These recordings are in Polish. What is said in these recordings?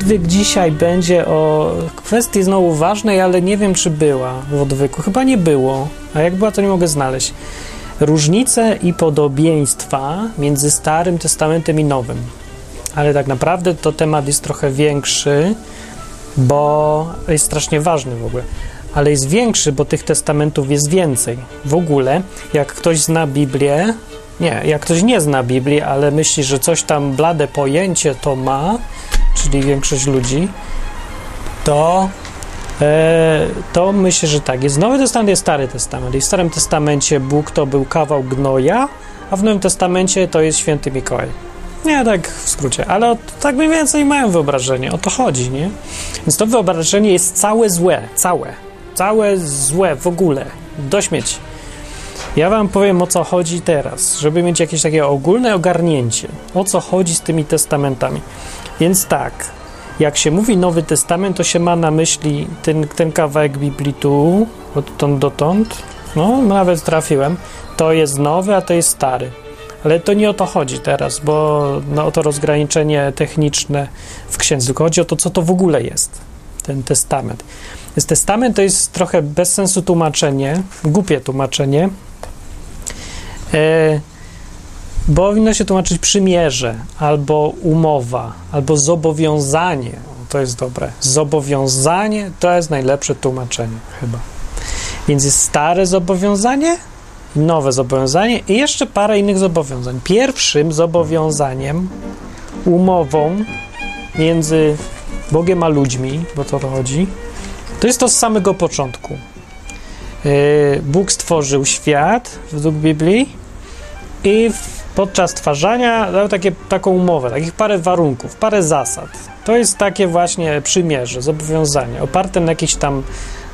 odwyk dzisiaj będzie o kwestii znowu ważnej, ale nie wiem, czy była w odwyku. Chyba nie było, a jak była, to nie mogę znaleźć. Różnice i podobieństwa między Starym Testamentem i Nowym. Ale tak naprawdę to temat jest trochę większy, bo jest strasznie ważny w ogóle. Ale jest większy, bo tych testamentów jest więcej. W ogóle, jak ktoś zna Biblię, nie, jak ktoś nie zna Biblii, ale myśli, że coś tam blade pojęcie to ma, czyli większość ludzi, to, e, to myślę, że tak. Jest Nowy Testament, jest Stary Testament. I w Starym Testamencie Bóg to był kawał gnoja, a w Nowym Testamencie to jest święty Mikołaj. Nie, tak w skrócie, ale tak mniej więcej mają wyobrażenie, o to chodzi, nie? Więc to wyobrażenie jest całe złe, całe, całe złe w ogóle, do śmieci. Ja wam powiem o co chodzi teraz, żeby mieć jakieś takie ogólne ogarnięcie, o co chodzi z tymi testamentami. Więc tak, jak się mówi Nowy Testament, to się ma na myśli ten, ten kawałek Biblii tu, odtąd dotąd, no nawet trafiłem, to jest nowy, a to jest stary. Ale to nie o to chodzi teraz, bo no, o to rozgraniczenie techniczne w księdzu, tylko chodzi o to, co to w ogóle jest, ten testament. Jest testament to jest trochę bez sensu tłumaczenie, głupie tłumaczenie, e, bo powinno się tłumaczyć przymierze, albo umowa, albo zobowiązanie. To jest dobre. Zobowiązanie to jest najlepsze tłumaczenie, chyba. Więc jest stare zobowiązanie, nowe zobowiązanie i jeszcze parę innych zobowiązań. Pierwszym zobowiązaniem, umową między Bogiem a ludźmi, bo to chodzi, to jest to z samego początku. Yy, Bóg stworzył świat według Biblii i podczas stwarzania dał takie, taką umowę, takich parę warunków, parę zasad. To jest takie właśnie przymierze, zobowiązanie, oparte na jakichś tam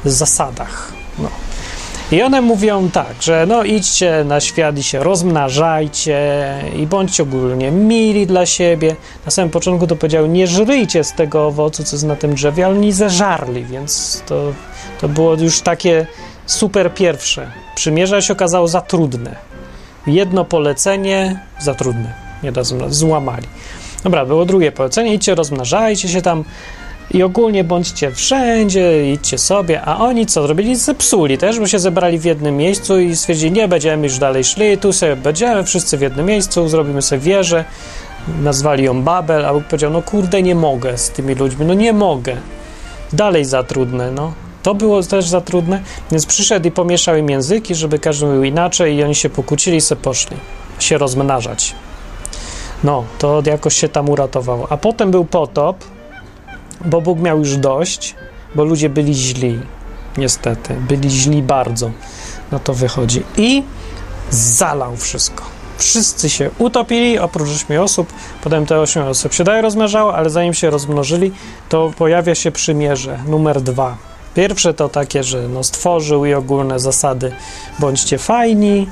zasadach. No. I one mówią tak, że no idźcie na świat i się rozmnażajcie i bądźcie ogólnie mili dla siebie. Na samym początku to powiedział, nie żryjcie z tego owocu, co jest na tym drzewie, ale nie zeżarli, więc to, to było już takie super pierwsze. Przymierze się okazało za trudne. Jedno polecenie za trudne. Nie da złamali. Dobra, było drugie polecenie, idźcie, rozmnażajcie się tam i ogólnie bądźcie wszędzie, idźcie sobie, a oni co zrobili? Zepsuli też, bo się zebrali w jednym miejscu i stwierdzili, nie będziemy już dalej szli, tu sobie będziemy wszyscy w jednym miejscu, zrobimy sobie wieżę, nazwali ją Babel, a Bóg powiedział, no kurde, nie mogę z tymi ludźmi, no nie mogę, dalej za trudne, no. To było też za trudne, więc przyszedł i pomieszał im języki, żeby każdy mówił inaczej i oni się pokłócili i se poszli się rozmnażać. No, to jakoś się tam uratowało. A potem był potop, bo Bóg miał już dość, bo ludzie byli źli, niestety, byli źli bardzo, na to wychodzi. I zalał wszystko. Wszyscy się utopili, oprócz ośmiu osób. Potem te ośmiu osób się dalej rozmnażało, ale zanim się rozmnożyli, to pojawia się przymierze numer dwa. Pierwsze to takie, że no stworzył i ogólne zasady bądźcie fajni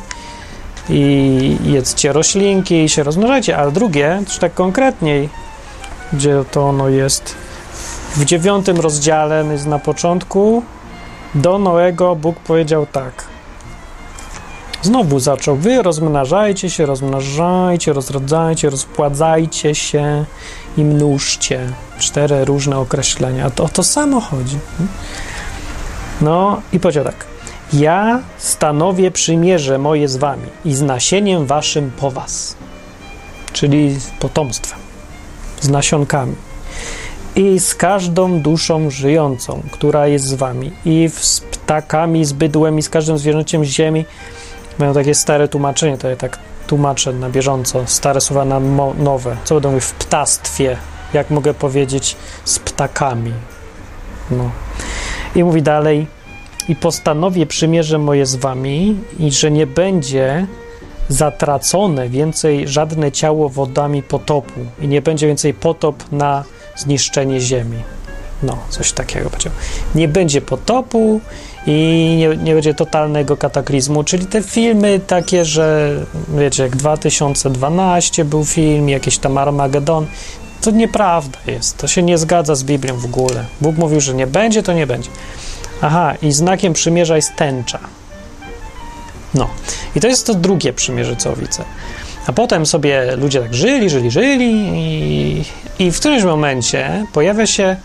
i jedzcie roślinki i się rozmnażajcie, ale drugie, też tak konkretniej, gdzie to ono jest w dziewiątym rozdziale, jest na początku, do Noego Bóg powiedział tak. Znowu zaczął, wy rozmnażajcie się, rozmnażajcie, rozrodzajcie, rozpładzajcie się i mnóżcie. Cztery różne określenia. To o to samo chodzi. No i powiedział tak. Ja stanowię przymierze moje z wami i z nasieniem waszym po was. Czyli z potomstwem, z nasionkami i z każdą duszą żyjącą, która jest z wami, i z ptakami, z bydłem, i z każdym zwierzęciem z ziemi. Mają takie stare tłumaczenie, to ja tak tłumaczę na bieżąco, stare słowa na nowe. Co będą mówić w ptastwie, jak mogę powiedzieć, z ptakami. No. I mówi dalej, i postanowię przymierze moje z wami, i że nie będzie zatracone więcej żadne ciało wodami potopu, i nie będzie więcej potop na zniszczenie ziemi. No, coś takiego powiedział. Nie będzie potopu i nie, nie, będzie totalnego kataklizmu, czyli te filmy takie, że wiecie, jak 2012 był film, jakieś tam Armagedon, to nieprawda jest, to się nie zgadza z Biblią w ogóle. Bóg mówił, że nie będzie, to nie będzie. Aha, i znakiem przymierza jest tęcza. No, i to jest to drugie przymierze, co widzę. A potem sobie ludzie tak żyli, żyli, żyli i, i w którymś momencie pojawia się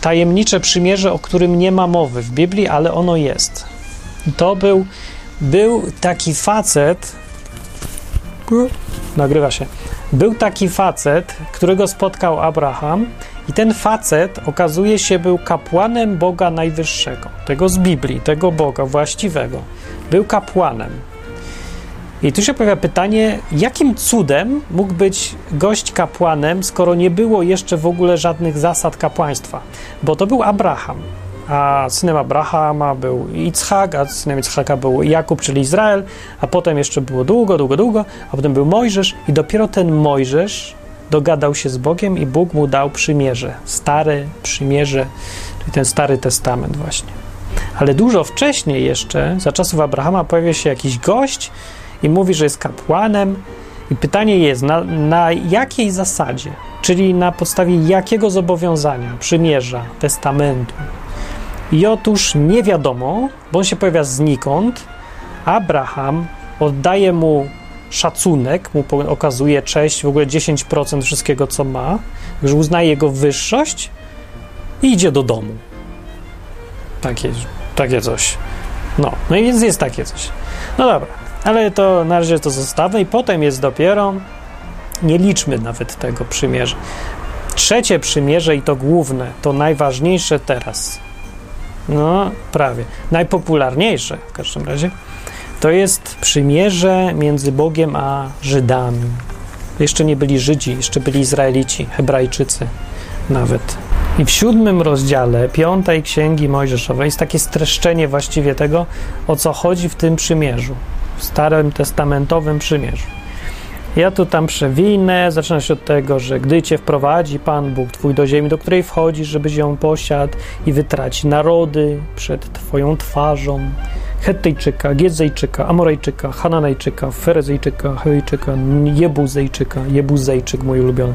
tajemnicze przymierze, o którym nie ma mowy w Biblii, ale ono jest. To był, był taki facet, nagrywa się, był taki facet, którego spotkał Abraham i ten facet okazuje się był kapłanem Boga Najwyższego, tego z Biblii, tego Boga właściwego. Był kapłanem. I tu się pojawia pytanie, jakim cudem mógł być gość kapłanem, skoro nie było jeszcze w ogóle żadnych zasad kapłaństwa? Bo to był Abraham, a synem Abrahama był Ichak, a synem Ichaka był Jakub, czyli Izrael, a potem jeszcze było długo, długo, długo, a potem był Mojżesz i dopiero ten Mojżesz dogadał się z Bogiem i Bóg mu dał przymierze, stare przymierze, czyli ten Stary Testament właśnie. Ale dużo wcześniej jeszcze, za czasów Abrahama, pojawia się jakiś gość, i mówi, że jest kapłanem. I pytanie jest, na, na jakiej zasadzie, czyli na podstawie jakiego zobowiązania, przymierza, testamentu. I otóż nie wiadomo, bo on się pojawia znikąd. Abraham oddaje mu szacunek, mu okazuje cześć, w ogóle 10% wszystkiego, co ma, że uznaje jego wyższość i idzie do domu. Takie, takie coś. No, no i więc jest takie coś. No dobra. Ale to na razie to zostawmy i potem jest dopiero, nie liczmy nawet tego przymierza. Trzecie przymierze i to główne, to najważniejsze teraz. No, prawie. Najpopularniejsze w każdym razie. To jest przymierze między Bogiem a Żydami. Jeszcze nie byli Żydzi, jeszcze byli Izraelici, Hebrajczycy nawet. I w siódmym rozdziale piątej księgi Mojżeszowej jest takie streszczenie właściwie tego, o co chodzi w tym przymierzu w Starym Testamentowym Przymierzu. Ja tu tam przewinę, zaczyna się od tego, że gdy cię wprowadzi Pan Bóg Twój do ziemi, do której wchodzisz, żebyś ją posiadł i wytraci narody przed Twoją twarzą, Hettyjczyka, Giedzejczyka, Amorejczyka, Hananejczyka, Ferezejczyka, Hejczyka, Jebuzejczyka, Jebuzejczyk mój ulubiony.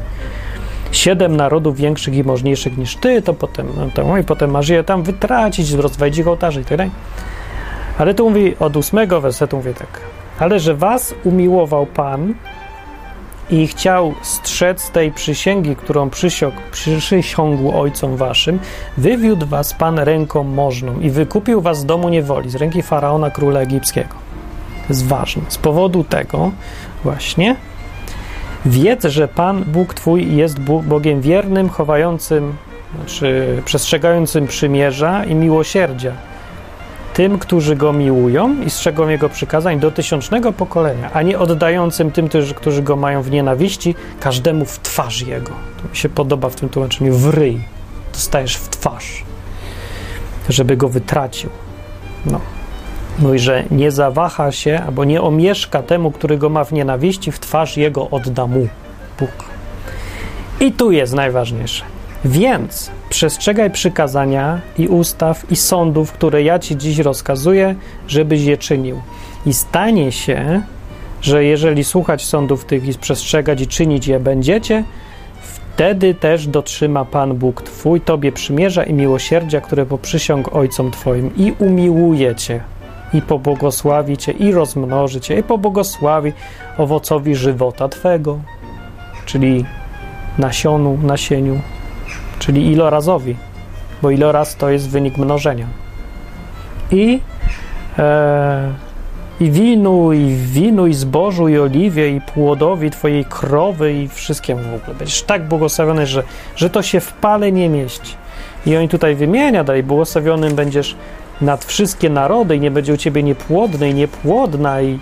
Siedem narodów większych i możniejszych niż Ty, to potem, no to, i potem masz je tam wytracić, rozwalić ich ołtarze i tak dalej. Ale tu mówi od ósmego wersetu mówi tak. Ale że was umiłował Pan i chciał strzec tej przysięgi, którą przysiąg, przysiągł ojcom waszym, wywiódł was Pan ręką możną i wykupił was z domu niewoli, z ręki faraona króla egipskiego. To jest ważne. Z powodu tego właśnie wiedz, że Pan Bóg Twój jest Bogiem wiernym, chowającym, znaczy przestrzegającym przymierza i miłosierdzia tym, którzy go miłują i strzegą jego przykazań do tysiącznego pokolenia, a nie oddającym tym, którzy go mają w nienawiści, każdemu w twarz jego. To mi się podoba w tym tłumaczeniu, w ryj. Dostajesz w twarz, żeby go wytracił. No. Mówi, że nie zawaha się, albo nie omieszka temu, który go ma w nienawiści, w twarz jego odda mu Bóg. I tu jest najważniejsze. Więc przestrzegaj przykazania i ustaw i sądów, które ja ci dziś rozkazuję, żebyś je czynił. I stanie się, że jeżeli słuchać sądów tych i przestrzegać i czynić je będziecie, wtedy też dotrzyma Pan Bóg Twój Tobie przymierza i miłosierdzia, które poprzysiąg Ojcom Twoim i umiłuje Cię i pobłogosławi Cię i rozmnoży Cię i pobłogosławi owocowi żywota Twego, czyli nasionu, nasieniu czyli ilorazowi, bo iloraz to jest wynik mnożenia. I, e, i winu, i winu, i zbożu, i oliwie, i płodowi twojej krowy, i wszystkiemu w ogóle. Będziesz tak błogosławiony, że, że to się w pale nie mieści. I on tutaj wymienia dalej, błogosławionym będziesz nad wszystkie narody i nie będzie u ciebie niepłodny i niepłodna i,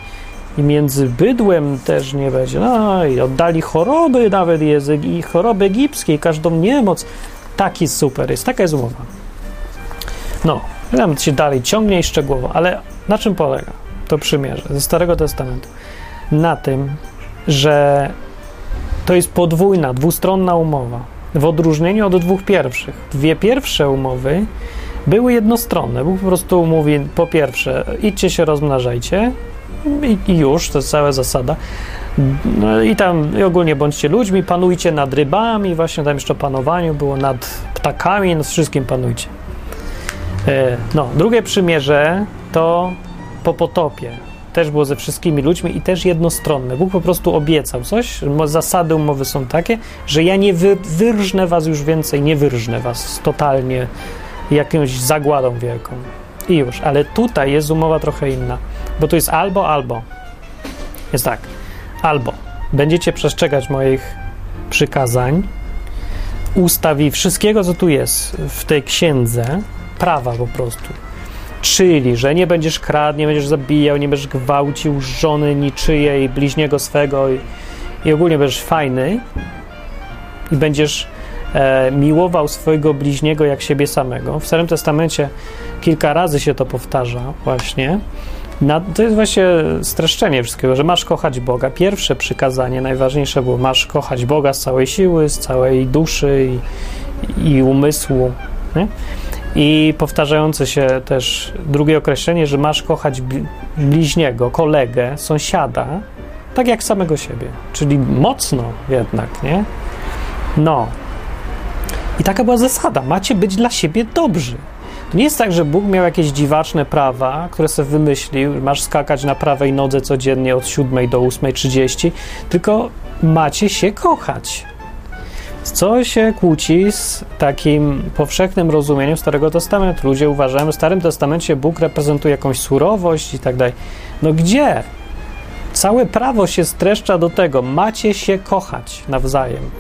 i między bydłem też nie będzie. No i oddali choroby nawet jest, i choroby egipskie, i każdą niemoc. Taki super jest, taka jest umowa. No, tam się dalej ciągnie i szczegółowo, ale na czym polega to przymierze ze Starego Testamentu? Na tym, że to jest podwójna, dwustronna umowa. W odróżnieniu od dwóch pierwszych. Dwie pierwsze umowy były jednostronne. Bóg po prostu mówi, po pierwsze, idźcie się rozmnażajcie i, już, to jest cała zasada. No i tam i ogólnie bądźcie ludźmi, panujcie nad rybami, właśnie tam jeszcze panowaniu było nad ptakami, nad wszystkim panujcie. E, no, drugie przymierze to po potopie. też było ze wszystkimi ludźmi i też jednostronne. Bóg po prostu obiecał coś, zasady umowy są takie, że ja nie wy, wyrżnę was już więcej, nie wyrżnę was totalnie jakąś zagładą wielką. I już, ale tutaj jest umowa trochę inna, bo tu jest albo, albo. Jest tak, albo będziecie przestrzegać moich przykazań, ustaw i wszystkiego, co tu jest w tej księdze, prawa po prostu. Czyli, że nie będziesz kradł, nie będziesz zabijał, nie będziesz gwałcił żony niczyjej, bliźniego swego i, i ogólnie będziesz fajny i będziesz e, miłował swojego bliźniego jak siebie samego. W Starym Testamencie kilka razy się to powtarza właśnie. Na, to jest właśnie streszczenie wszystkiego, że masz kochać Boga. Pierwsze przykazanie, najważniejsze było, masz kochać Boga z całej siły, z całej duszy i, i umysłu. Nie? I powtarzające się też drugie określenie, że masz kochać bliźniego, kolegę, sąsiada, tak jak samego siebie. Czyli mocno jednak, nie? No. I taka była zasada. Macie być dla siebie dobrzy. To nie jest tak, że Bóg miał jakieś dziwaczne prawa, które sobie wymyślił, masz skakać na prawej nodze codziennie od 7 do 8.30, tylko macie się kochać. Co się kłóci z takim powszechnym rozumieniem Starego Testamentu? Ludzie uważają, że w Starym Testamencie Bóg reprezentuje jakąś surowość i tak dalej. No gdzie? Całe prawo się streszcza do tego, macie się kochać nawzajem.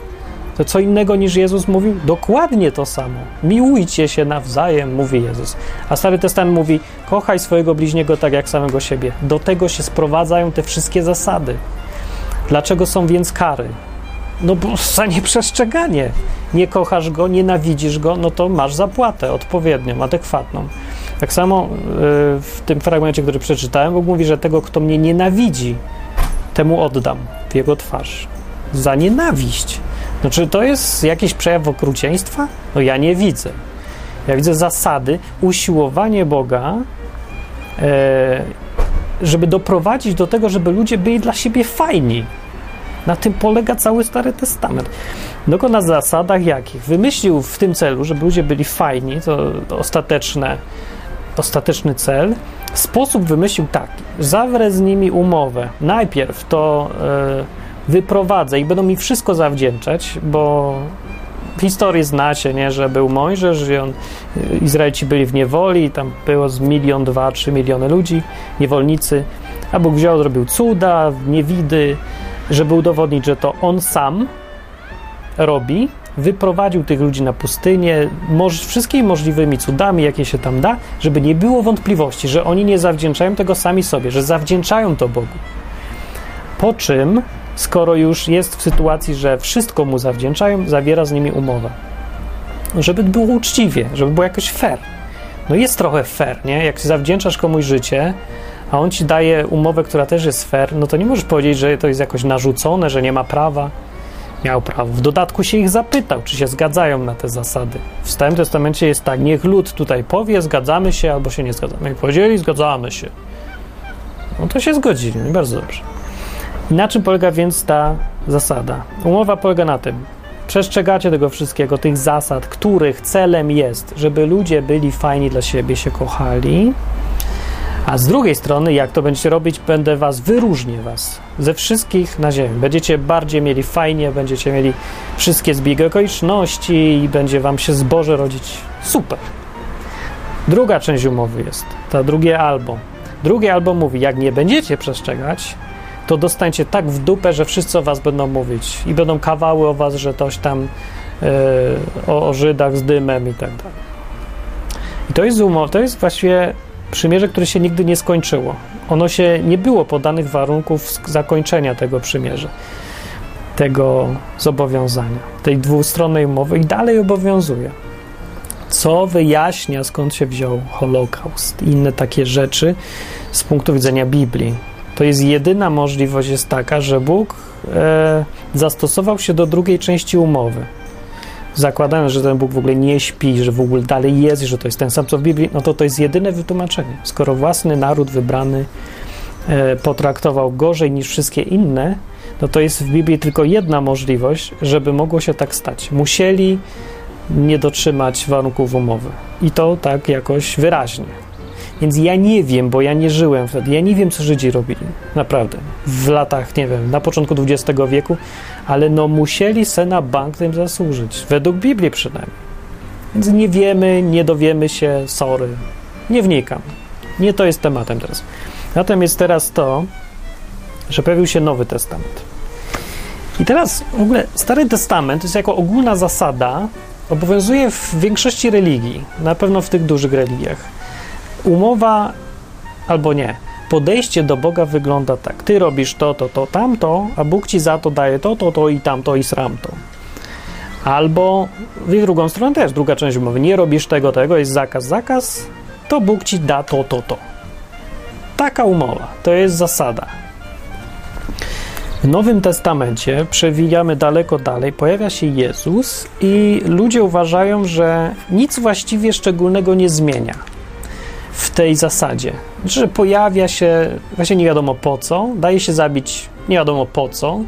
To co innego niż Jezus mówił? Dokładnie to samo. Miłujcie się nawzajem, mówi Jezus. A Stary Testament mówi: kochaj swojego bliźniego tak jak samego siebie. Do tego się sprowadzają te wszystkie zasady. Dlaczego są więc kary? No bo za nieprzestrzeganie. Nie kochasz go, nienawidzisz go, no to masz zapłatę odpowiednią, adekwatną. Tak samo y, w tym fragmencie, który przeczytałem, Bóg mówi, że tego, kto mnie nienawidzi, temu oddam w jego twarz. Za nienawiść. No czy to jest jakiś przejaw okrucieństwa? No ja nie widzę. Ja widzę zasady, usiłowanie Boga, e, żeby doprowadzić do tego, żeby ludzie byli dla siebie fajni. Na tym polega cały Stary Testament. Tylko na zasadach jakich? Wymyślił w tym celu, żeby ludzie byli fajni, to, ostateczne, ostateczny cel. Sposób wymyślił taki: zawrę z nimi umowę. Najpierw to. E, wyprowadzę i będą mi wszystko zawdzięczać, bo w historii znacie, nie, że był Mojżesz, że on, Izraelici byli w niewoli, tam było z milion, dwa, trzy miliony ludzi, niewolnicy, a Bóg wziął, zrobił cuda, niewidy, żeby udowodnić, że to On sam robi, wyprowadził tych ludzi na pustynię moż, wszystkimi możliwymi cudami, jakie się tam da, żeby nie było wątpliwości, że oni nie zawdzięczają tego sami sobie, że zawdzięczają to Bogu. Po czym skoro już jest w sytuacji, że wszystko mu zawdzięczają, zawiera z nimi umowę. Żeby było uczciwie, żeby było jakoś fair. No jest trochę fair, nie? Jak zawdzięczasz komuś życie, a on ci daje umowę, która też jest fair, no to nie możesz powiedzieć, że to jest jakoś narzucone, że nie ma prawa. Miał prawo. W dodatku się ich zapytał, czy się zgadzają na te zasady. W Starym Testamencie jest tak, niech lud tutaj powie, zgadzamy się albo się nie zgadzamy. Jak powiedzieli, zgadzamy się. No to się zgodzili, no bardzo dobrze. Na czym polega więc ta zasada? Umowa polega na tym, przestrzegacie tego wszystkiego, tych zasad, których celem jest, żeby ludzie byli fajni dla siebie, się kochali. A z drugiej strony, jak to będziecie robić, będę was, wyróżnię was ze wszystkich na ziemi. Będziecie bardziej mieli fajnie, będziecie mieli wszystkie zbieg okoliczności i będzie wam się zboże rodzić. Super. Druga część umowy jest, ta drugie albo. Drugie albo mówi, jak nie będziecie przestrzegać, to dostańcie tak w dupę, że wszyscy o was będą mówić i będą kawały o was, że toś tam yy, o, o, Żydach z dymem i tak dalej. I to jest umowa, to jest właściwie przymierze, które się nigdy nie skończyło. Ono się nie było podanych warunków zakończenia tego przymierza, tego zobowiązania, tej dwustronnej umowy i dalej obowiązuje. Co wyjaśnia, skąd się wziął Holokaust i inne takie rzeczy z punktu widzenia Biblii to jest jedyna możliwość jest taka, że Bóg e, zastosował się do drugiej części umowy. Zakładając, że ten Bóg w ogóle nie śpi, że w ogóle dalej jest, że to jest ten sam co w Biblii, no to to jest jedyne wytłumaczenie. Skoro własny naród wybrany e, potraktował gorzej niż wszystkie inne, no to jest w Biblii tylko jedna możliwość, żeby mogło się tak stać. Musieli nie dotrzymać warunków umowy. I to tak jakoś wyraźnie. Więc ja nie wiem, bo ja nie żyłem wtedy. Ja nie wiem, co Żydzi robili. Naprawdę. W latach, nie wiem, na początku XX wieku, ale no musieli se na bank tym zasłużyć. Według Biblii przynajmniej. Więc nie wiemy, nie dowiemy się, sorry. Nie wnikam. Nie to jest tematem teraz. Natomiast teraz to, że pojawił się Nowy Testament. I teraz w ogóle Stary Testament jest jako ogólna zasada, obowiązuje w większości religii, na pewno w tych dużych religiach. Umowa albo nie. Podejście do Boga wygląda tak. Ty robisz to, to, to, tamto, a Bóg ci za to daje to, to, to i tamto i sramto. Albo w drugą stronę też, druga część umowy. Nie robisz tego, tego, jest zakaz, zakaz, to Bóg ci da to, to, to. Taka umowa, to jest zasada. W Nowym Testamencie, przewijamy daleko dalej, pojawia się Jezus i ludzie uważają, że nic właściwie szczególnego nie zmienia tej zasadzie. Że pojawia się, właśnie nie wiadomo po co, daje się zabić nie wiadomo po co.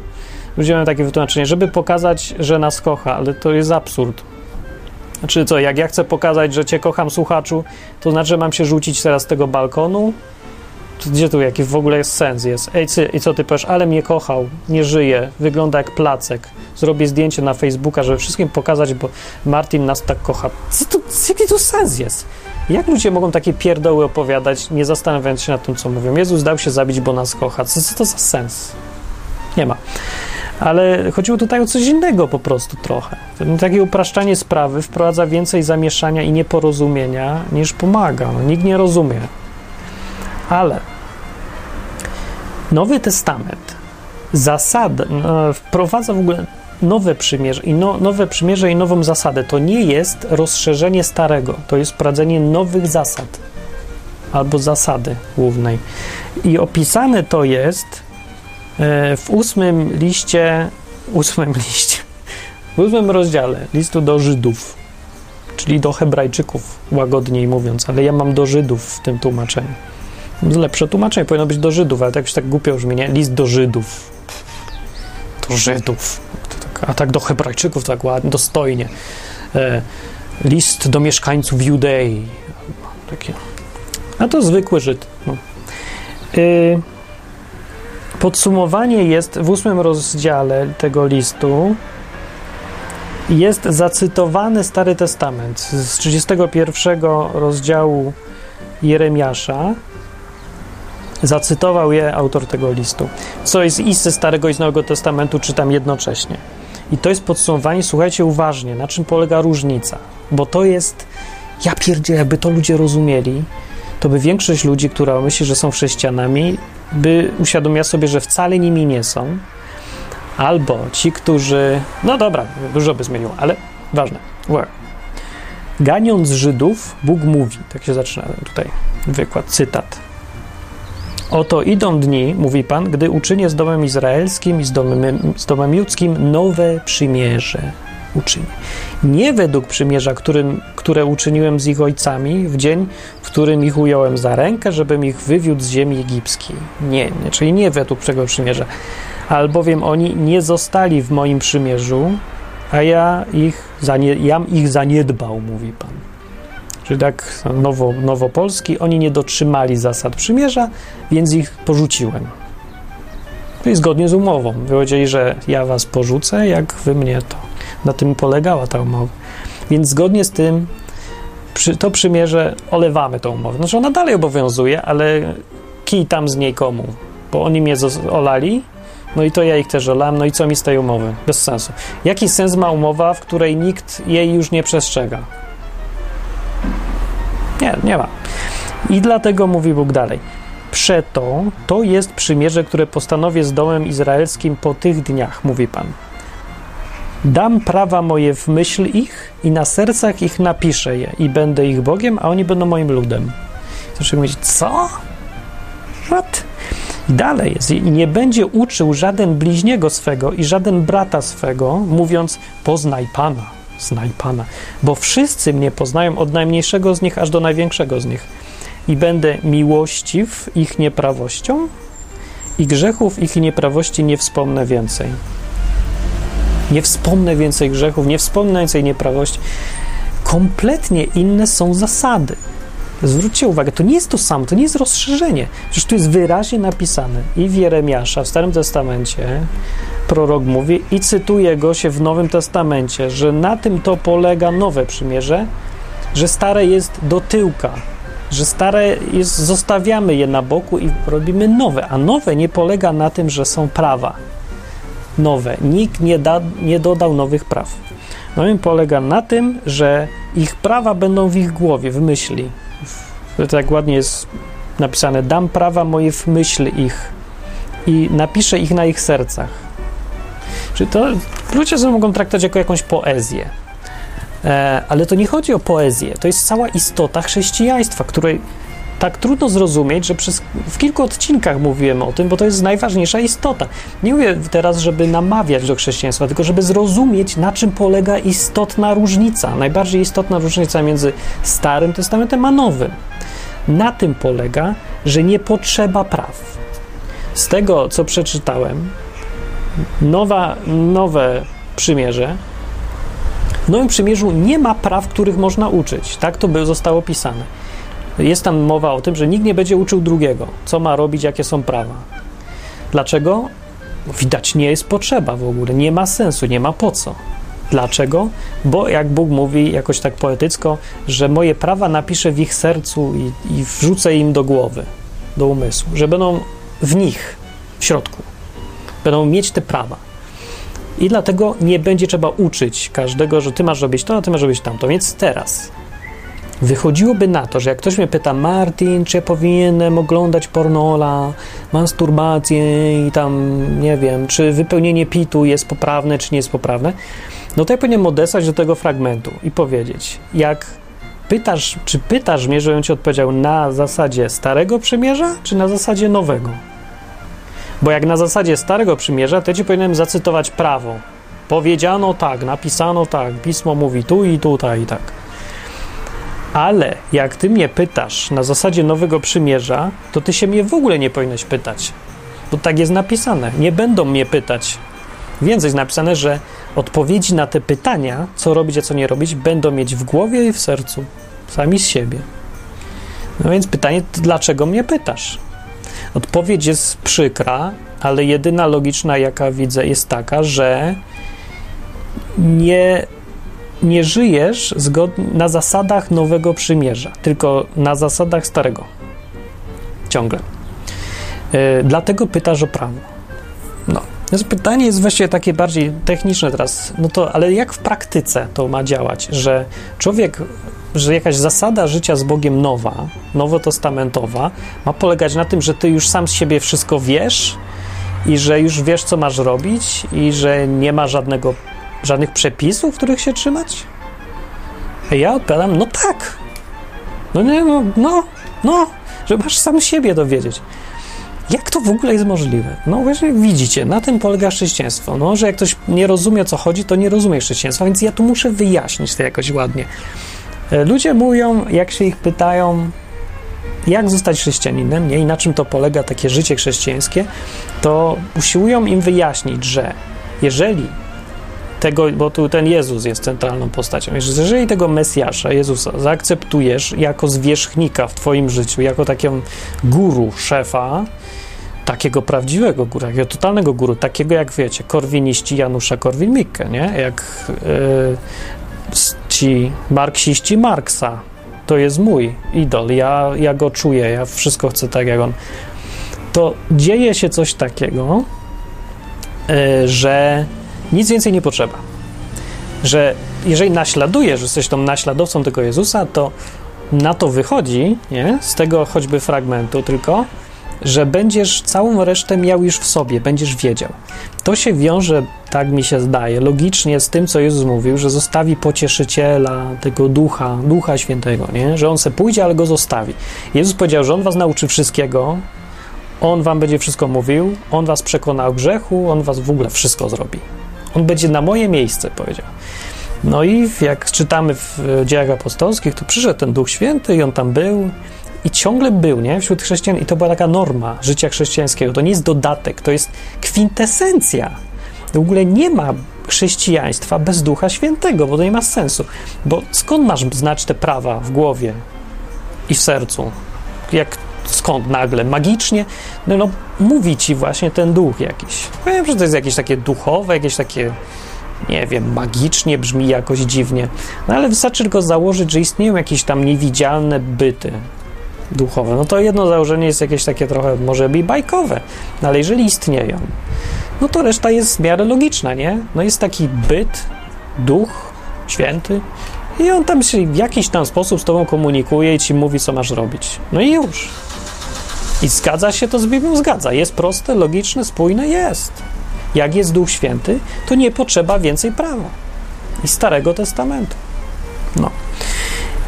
Ludzie mają takie wytłumaczenie, żeby pokazać, że nas kocha, ale to jest absurd. Znaczy co, jak ja chcę pokazać, że cię kocham, słuchaczu, to znaczy, że mam się rzucić teraz z tego balkonu? Gdzie tu jaki w ogóle jest sens jest? Ej, i co ty powiesz? Ale mnie kochał, nie żyje, wygląda jak placek. Zrobię zdjęcie na Facebooka, żeby wszystkim pokazać, bo Martin nas tak kocha. Co tu, jaki tu sens jest? Jak ludzie mogą takie pierdoły opowiadać, nie zastanawiając się nad tym, co mówią? Jezus dał się zabić, bo nas kocha. Co, co to za sens? Nie ma. Ale chodziło tutaj o coś innego po prostu trochę. Takie upraszczanie sprawy wprowadza więcej zamieszania i nieporozumienia niż pomaga. No, nikt nie rozumie. Ale Nowy Testament zasad, no, wprowadza w ogóle nowe przymierze i no, nowe przymierze i nową zasadę. To nie jest rozszerzenie starego, to jest wprowadzenie nowych zasad albo zasady głównej. I opisane to jest e, w ósmym liście, ósmym liście, w ósmym rozdziale listu do Żydów, czyli do Hebrajczyków, łagodniej mówiąc, ale ja mam do Żydów w tym tłumaczeniu. Lepsze tłumaczenie powinno być do Żydów, ale tak już tak głupio brzmi, nie? List do Żydów. Do Żydów. A tak do Hebrajczyków tak ładnie, dostojnie. E, list do mieszkańców Judei. Takie. A to zwykły Żyd. No. E, podsumowanie jest w ósmym rozdziale tego listu jest zacytowany Stary Testament z 31 rozdziału Jeremiasza Zacytował je autor tego listu. Co jest i ze Starego i z Nowego Testamentu czytam jednocześnie. I to jest podsumowanie, słuchajcie uważnie, na czym polega różnica. Bo to jest, ja pierdzielę, jakby to ludzie rozumieli, to by większość ludzi, która myśli, że są chrześcijanami, by uświadomiła sobie, że wcale nimi nie są. Albo ci, którzy, no dobra, dużo by zmieniło, ale ważne. Ganiąc Żydów, Bóg mówi, tak się zaczyna tutaj wykład, cytat. Oto idą dni, mówi Pan, gdy uczynię z domem izraelskim i z domem, z domem judzkim nowe przymierze. Uczynię. Nie według przymierza, którym, które uczyniłem z ich ojcami w dzień, w którym ich ująłem za rękę, żebym ich wywiódł z ziemi egipskiej. Nie, nie czyli nie według tego przymierza. Albowiem oni nie zostali w moim przymierzu, a ja ich, zanie, jam ich zaniedbał, mówi Pan. Czyli tak nowo, nowopolski, oni nie dotrzymali zasad przymierza, więc ich porzuciłem. No i zgodnie z umową. Powiedzieli, że ja was porzucę, jak wy mnie to. Na tym polegała ta umowa. Więc zgodnie z tym przy, to przymierze olewamy tą umowę. Znaczy ona dalej obowiązuje, ale kij tam z niej komu? Bo oni mnie olali, no i to ja ich też olałem, no i co mi z tej umowy? Bez sensu. Jaki sens ma umowa, w której nikt jej już nie przestrzega? Nie, nie ma. I dlatego mówi Bóg dalej. Przeto to jest przymierze, które postanowię z domem izraelskim po tych dniach, mówi Pan. Dam prawa moje w myśl ich i na sercach ich napiszę je i będę ich Bogiem, a oni będą moim ludem. Zaczynasz mówić, co? What? I dalej jest. Nie będzie uczył żaden bliźniego swego i żaden brata swego, mówiąc, poznaj Pana znaj Pana, bo wszyscy mnie poznają od najmniejszego z nich aż do największego z nich i będę miłościw ich nieprawością i grzechów ich nieprawości nie wspomnę więcej. Nie wspomnę więcej grzechów, nie wspomnę więcej nieprawości. Kompletnie inne są zasady. Zwróćcie uwagę, to nie jest to samo, to nie jest rozszerzenie. Przecież tu jest wyraźnie napisane i w Jeremiasza, w Starym Testamencie, prorok mówi i cytuje go się w Nowym Testamencie, że na tym to polega nowe przymierze, że stare jest do tyłka, że stare jest, zostawiamy je na boku i robimy nowe, a nowe nie polega na tym, że są prawa nowe. Nikt nie, da, nie dodał nowych praw. Nowe polega na tym, że ich prawa będą w ich głowie, w myśli. W, tak ładnie jest napisane: Dam prawa moje w myśl ich i napiszę ich na ich sercach. Czyli to ludzie sobie mogą traktować jako jakąś poezję. E, ale to nie chodzi o poezję. To jest cała istota chrześcijaństwa, której tak trudno zrozumieć, że przez, w kilku odcinkach mówiłem o tym, bo to jest najważniejsza istota. Nie mówię teraz, żeby namawiać do chrześcijaństwa, tylko żeby zrozumieć, na czym polega istotna różnica, najbardziej istotna różnica między Starym Testamentem a Nowym. Na tym polega, że nie potrzeba praw. Z tego, co przeczytałem, nowa, nowe przymierze, w Nowym Przymierzu nie ma praw, których można uczyć. Tak to by zostało pisane. Jest tam mowa o tym, że nikt nie będzie uczył drugiego, co ma robić, jakie są prawa. Dlaczego? Widać, nie jest potrzeba w ogóle, nie ma sensu, nie ma po co. Dlaczego? Bo jak Bóg mówi jakoś tak poetycko, że moje prawa napiszę w ich sercu i, i wrzucę im do głowy, do umysłu, że będą w nich, w środku. Będą mieć te prawa. I dlatego nie będzie trzeba uczyć każdego, że ty masz robić to, a ty masz robić tamto. Więc teraz wychodziłoby na to, że jak ktoś mnie pyta, Martin, czy ja powinienem oglądać pornola, masturbację i tam, nie wiem, czy wypełnienie pitu jest poprawne, czy nie jest poprawne, no to ja powinienem odesłać do tego fragmentu i powiedzieć, jak pytasz, czy pytasz mnie, żebym ci odpowiedział na zasadzie starego przymierza, czy na zasadzie nowego? Bo jak na zasadzie Starego Przymierza, to ja ci powinienem zacytować prawo. Powiedziano tak, napisano tak, pismo mówi tu i tutaj i tak. Ale jak ty mnie pytasz na zasadzie Nowego Przymierza, to ty się mnie w ogóle nie powinieneś pytać. Bo tak jest napisane. Nie będą mnie pytać. Więcej jest napisane, że odpowiedzi na te pytania, co robić, a co nie robić, będą mieć w głowie i w sercu. Sami z siebie. No więc pytanie, dlaczego mnie pytasz? Odpowiedź jest przykra, ale jedyna logiczna, jaka widzę, jest taka, że nie, nie żyjesz na zasadach nowego przymierza, tylko na zasadach starego. Ciągle. Yy, dlatego pytasz o prawo. No. Pytanie jest właściwie takie bardziej techniczne teraz. No to, ale jak w praktyce to ma działać, że człowiek że jakaś zasada życia z Bogiem nowa, nowotestamentowa, ma polegać na tym, że ty już sam z siebie wszystko wiesz i że już wiesz, co masz robić i że nie ma żadnego, żadnych przepisów, których się trzymać? A ja odpowiadam, no tak. No nie, no, no, no, że masz sam siebie dowiedzieć. Jak to w ogóle jest możliwe? No właśnie widzicie, na tym polega chrześcijaństwo. No, że jak ktoś nie rozumie, o co chodzi, to nie rozumie chrześcijaństwa, więc ja tu muszę wyjaśnić to jakoś ładnie. E, ludzie mówią, jak się ich pytają, jak zostać chrześcijaninem, nie? i na czym to polega takie życie chrześcijańskie, to usiłują im wyjaśnić, że jeżeli tego, bo tu ten Jezus jest centralną postacią, jeżeli tego Mesjasza, Jezusa, zaakceptujesz jako zwierzchnika w Twoim życiu, jako takiego guru, szefa, takiego prawdziwego guru, takiego totalnego guru, takiego jak wiecie, korwiniści Janusza Korwin-Mikke, nie? Jak yy, ci marksiści Marksa. To jest mój idol. Ja, ja go czuję, ja wszystko chcę tak jak on. To dzieje się coś takiego, e, że nic więcej nie potrzeba. Że jeżeli naśladujesz, że jesteś tą naśladowcą tego Jezusa, to na to wychodzi, nie? z tego choćby fragmentu tylko, że będziesz całą resztę miał już w sobie, będziesz wiedział. To się wiąże, tak mi się zdaje, logicznie z tym, co Jezus mówił, że zostawi pocieszyciela, tego ducha, ducha świętego, nie? że on se pójdzie, ale go zostawi. Jezus powiedział, że on was nauczy wszystkiego, on wam będzie wszystko mówił, on was przekona o grzechu, on was w ogóle wszystko zrobi. On będzie na moje miejsce, powiedział. No i jak czytamy w dziejach apostolskich, to przyszedł ten Duch Święty i on tam był i ciągle był, nie? Wśród chrześcijan i to była taka norma życia chrześcijańskiego. To nie jest dodatek, to jest kwintesencja. W ogóle nie ma chrześcijaństwa bez Ducha Świętego, bo to nie ma sensu. Bo skąd masz znać te prawa w głowie? i w sercu. Jak skąd nagle? Magicznie? No, no mówi ci właśnie ten duch jakiś. Wiem, że to jest jakieś takie duchowe, jakieś takie nie wiem, magicznie brzmi jakoś dziwnie, no ale wystarczy tylko założyć, że istnieją jakieś tam niewidzialne byty duchowe. No to jedno założenie jest jakieś takie trochę może być bajkowe, no ale jeżeli istnieją, no to reszta jest w miarę logiczna, nie? No jest taki byt, duch, święty i on tam się w jakiś tam sposób z tobą komunikuje i ci mówi, co masz robić. No i już. I zgadza się to z Biblią? Zgadza. Jest proste, logiczne, spójne? Jest. Jak jest Duch Święty, to nie potrzeba więcej prawa. I Starego Testamentu. No.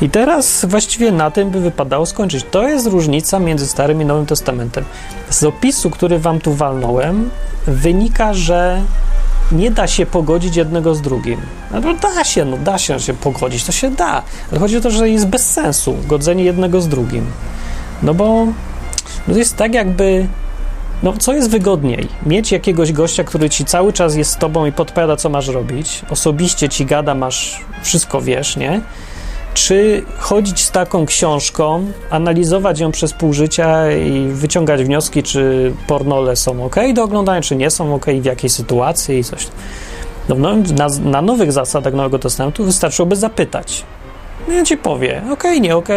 I teraz właściwie na tym by wypadało skończyć. To jest różnica między Starym i Nowym Testamentem. Z opisu, który wam tu walnąłem, wynika, że nie da się pogodzić jednego z drugim. No da się, no da się się pogodzić, to się da. Ale chodzi o to, że jest bez sensu godzenie jednego z drugim. No bo no to jest tak jakby no, co jest wygodniej? Mieć jakiegoś gościa, który ci cały czas jest z tobą i podpowiada, co masz robić, osobiście ci gada, masz wszystko wiesz, nie? Czy chodzić z taką książką, analizować ją przez pół życia i wyciągać wnioski, czy pornole są ok do oglądania, czy nie są ok, w jakiej sytuacji i coś. No, no, na, na nowych zasadach Nowego Testamentu wystarczyłoby zapytać. No ja ci powie, ok, nie ok.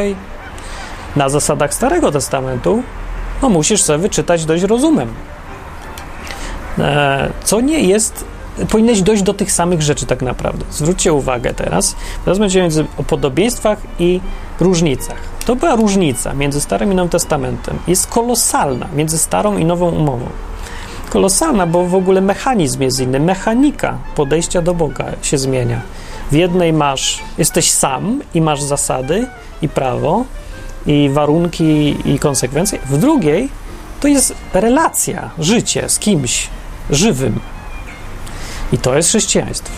Na zasadach Starego Testamentu no musisz sobie wyczytać dość rozumem. E, co nie jest, powinieneś dojść do tych samych rzeczy tak naprawdę. Zwróćcie uwagę teraz. Teraz będziemy między o podobieństwach i różnicach. To była różnica między Starym i Nowym Testamentem. Jest kolosalna między Starą i Nową Umową. Kolosalna, bo w ogóle mechanizm jest inny. Mechanika podejścia do Boga się zmienia. W jednej masz, jesteś sam i masz zasady i prawo, i warunki i konsekwencje. W drugiej to jest relacja, życie z kimś żywym. I to jest chrześcijaństwo.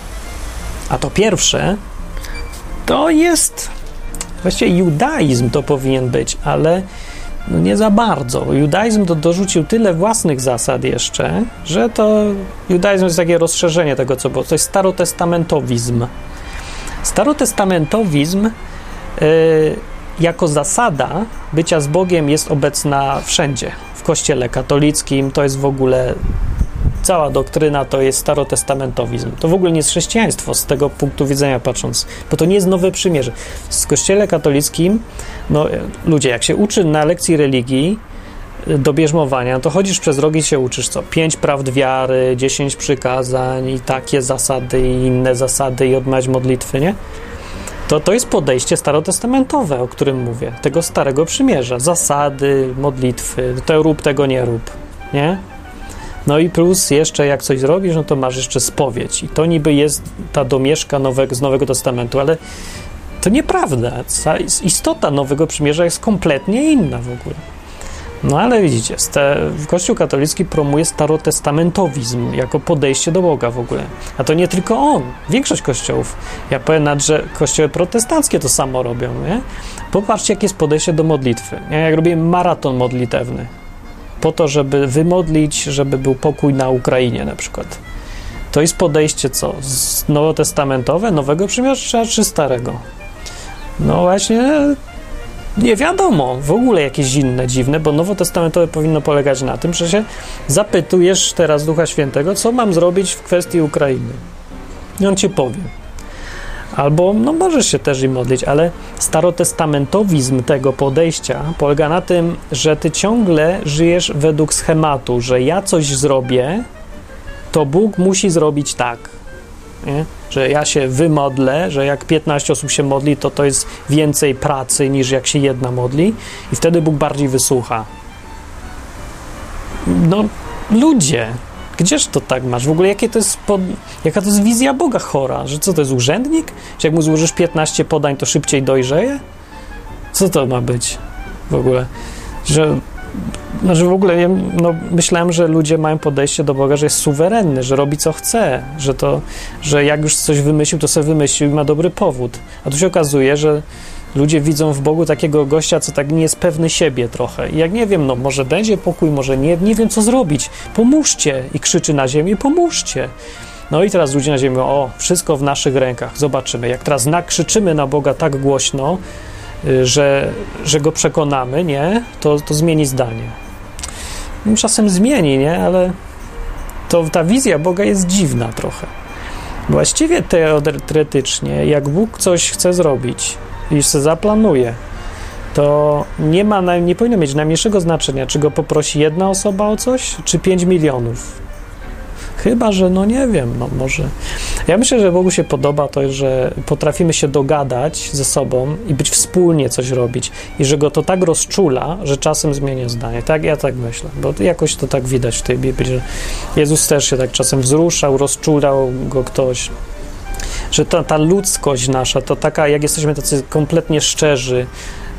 A to pierwsze to jest właściwie judaizm to powinien być, ale no nie za bardzo. Judaizm to dorzucił tyle własnych zasad jeszcze, że to judaizm jest takie rozszerzenie tego, co było. To jest starotestamentowizm. Starotestamentowizm yy, jako zasada bycia z Bogiem jest obecna wszędzie. W Kościele katolickim to jest w ogóle cała doktryna to jest starotestamentowizm. To w ogóle nie jest chrześcijaństwo z tego punktu widzenia patrząc, bo to nie jest nowe przymierze. W Kościele katolickim, no ludzie, jak się uczy na lekcji religii do bierzmowania, to chodzisz przez rogi się uczysz co? Pięć prawd wiary, dziesięć przykazań i takie zasady i inne zasady i odmawiać modlitwy, nie? To, to jest podejście starotestamentowe, o którym mówię, tego starego przymierza. Zasady, modlitwy, to rób, tego nie rób, nie? No i plus jeszcze jak coś zrobisz, no to masz jeszcze spowiedź. I to niby jest ta domieszka nowego, z Nowego Testamentu, ale to nieprawda. Istota Nowego Przymierza jest kompletnie inna w ogóle. No ale widzicie, Kościół katolicki promuje starotestamentowizm jako podejście do Boga w ogóle. A to nie tylko on, większość kościołów. Ja powiem nawet, że kościoły protestanckie to samo robią, nie? Popatrzcie, jakie jest podejście do modlitwy. Ja jak robię maraton modlitewny, po to, żeby wymodlić, żeby był pokój na Ukrainie na przykład. To jest podejście co? Nowotestamentowe, nowego przymierza czy starego? No właśnie nie wiadomo, w ogóle jakieś inne, dziwne, bo nowotestamentowe powinno polegać na tym, że się zapytujesz teraz Ducha Świętego, co mam zrobić w kwestii Ukrainy. I on ci powie. Albo, no możesz się też im modlić, ale starotestamentowizm tego podejścia polega na tym, że ty ciągle żyjesz według schematu, że ja coś zrobię, to Bóg musi zrobić tak nie? że ja się wymodlę, że jak 15 osób się modli, to to jest więcej pracy niż jak się jedna modli i wtedy Bóg bardziej wysłucha. No, ludzie, gdzież to tak masz? W ogóle jakie to jest pod... jaka to jest wizja Boga chora? Że co to jest urzędnik? Że jak mu złożysz 15 podań, to szybciej dojrzeje? Co to ma być w ogóle? Że znaczy w ogóle no, myślałem, że ludzie mają podejście do Boga, że jest suwerenny, że robi co chce, że to, że jak już coś wymyślił, to sobie wymyślił i ma dobry powód. A tu się okazuje, że ludzie widzą w Bogu takiego gościa, co tak nie jest pewny siebie trochę. I jak nie wiem, no może będzie pokój, może nie, nie wiem co zrobić. Pomóżcie! I krzyczy na ziemię, pomóżcie! No i teraz ludzie na ziemi, o, wszystko w naszych rękach, zobaczymy. Jak teraz nakrzyczymy na Boga tak głośno, y, że, że go przekonamy, nie, to, to zmieni zdanie. Czasem zmieni, nie, ale to ta wizja Boga jest dziwna trochę. Właściwie teoretycznie, jak Bóg coś chce zrobić i się zaplanuje, to nie ma, nie powinno mieć najmniejszego znaczenia, czy go poprosi jedna osoba o coś, czy 5 milionów. Chyba, że no nie wiem, no może. Ja myślę, że Bogu się podoba to, że potrafimy się dogadać ze sobą i być wspólnie coś robić i że go to tak rozczula, że czasem zmienia zdanie. Tak, ja tak myślę, bo jakoś to tak widać w tej Biblii, że Jezus też się tak czasem wzruszał, rozczulał go ktoś. Że ta, ta ludzkość nasza, to taka, jak jesteśmy tacy kompletnie szczerzy,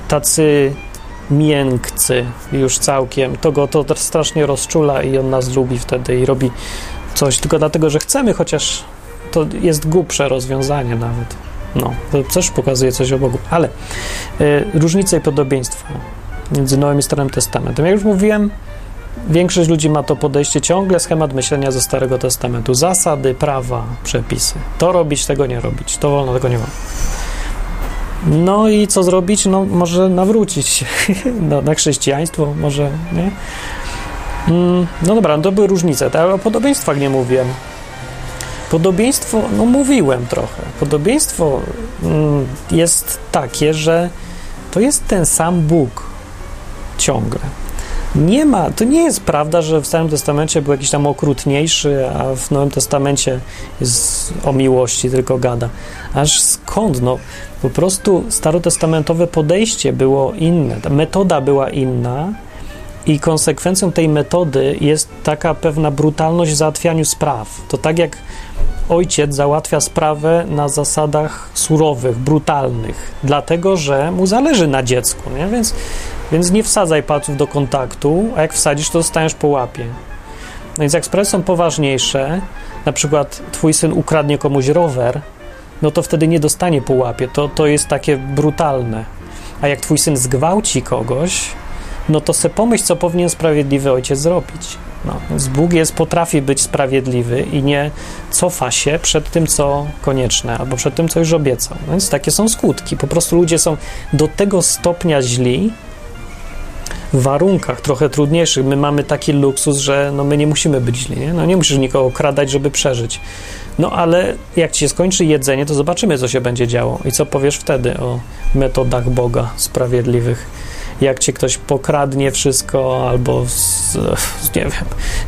tacy miękcy już całkiem, to go to strasznie rozczula i on nas lubi wtedy i robi coś tylko dlatego, że chcemy, chociaż to jest głupsze rozwiązanie nawet. No, to też pokazuje coś o Bogu. Ale y, różnice i podobieństwa między Nowym i Starym Testamentem. Jak już mówiłem, większość ludzi ma to podejście ciągle, schemat myślenia ze Starego Testamentu. Zasady, prawa, przepisy. To robić, tego nie robić. To wolno, tego nie wolno. No i co zrobić? No może nawrócić się no, na chrześcijaństwo, może, nie? Mm, no dobra, no to były różnice, ale o podobieństwach nie mówiłem. Podobieństwo, no mówiłem trochę. Podobieństwo mm, jest takie, że to jest ten sam Bóg ciągle. Nie ma, to nie jest prawda, że w Starym Testamencie był jakiś tam okrutniejszy, a w Nowym Testamencie jest o miłości tylko gada. Aż skąd? No, po prostu starotestamentowe podejście było inne, metoda była inna i konsekwencją tej metody jest taka pewna brutalność w załatwianiu spraw. To tak jak ojciec załatwia sprawę na zasadach surowych, brutalnych, dlatego że mu zależy na dziecku, nie? Więc, więc nie wsadzaj palców do kontaktu, a jak wsadzisz, to dostaniesz po łapie. No więc jak sprawy są poważniejsze, na przykład twój syn ukradnie komuś rower, no to wtedy nie dostanie po łapie. To, to jest takie brutalne. A jak twój syn zgwałci kogoś, no to se pomyśl, co powinien sprawiedliwy ojciec zrobić. No, więc Bóg jest, potrafi być sprawiedliwy i nie cofa się przed tym, co konieczne, albo przed tym, co już obiecał. No więc takie są skutki. Po prostu ludzie są do tego stopnia źli, warunkach trochę trudniejszych. My mamy taki luksus, że no my nie musimy być źli. Nie? No nie musisz nikogo kradać, żeby przeżyć. No ale jak ci się skończy jedzenie, to zobaczymy, co się będzie działo. I co powiesz wtedy o metodach Boga sprawiedliwych jak ci ktoś pokradnie wszystko, albo z, nie wiem,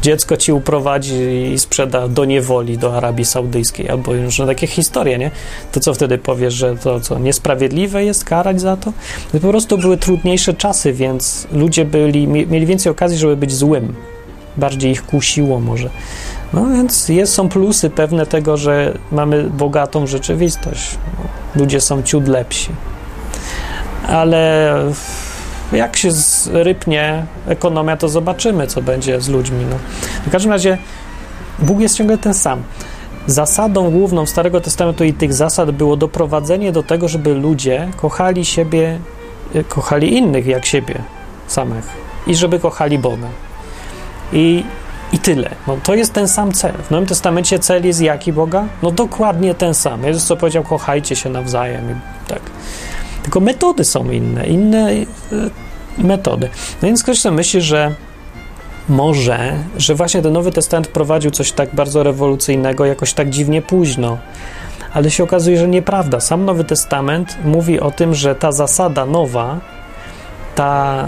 dziecko ci uprowadzi i sprzeda do niewoli do Arabii Saudyjskiej, albo już takie historie, nie? To co wtedy powiesz, że to co, niesprawiedliwe jest karać za to? to po prostu były trudniejsze czasy, więc ludzie byli, mieli więcej okazji, żeby być złym. Bardziej ich kusiło może. No więc jest, są plusy pewne tego, że mamy bogatą rzeczywistość. Ludzie są ciut lepsi. Ale jak się zrypnie ekonomia, to zobaczymy, co będzie z ludźmi. No. W każdym razie Bóg jest ciągle ten sam. Zasadą główną Starego Testamentu i tych zasad było doprowadzenie do tego, żeby ludzie kochali siebie, y, kochali innych jak siebie samych i żeby kochali Boga. I, i tyle. No, to jest ten sam cel. W Nowym Testamencie cel jest jaki Boga? No dokładnie ten sam. Jezus co powiedział, kochajcie się nawzajem. I tak. Tylko metody są inne, inne y, metody. No więc ktoś myśli, że może, że właśnie ten Nowy Testament wprowadził coś tak bardzo rewolucyjnego, jakoś tak dziwnie późno. Ale się okazuje, że nieprawda. Sam Nowy Testament mówi o tym, że ta zasada nowa, ta,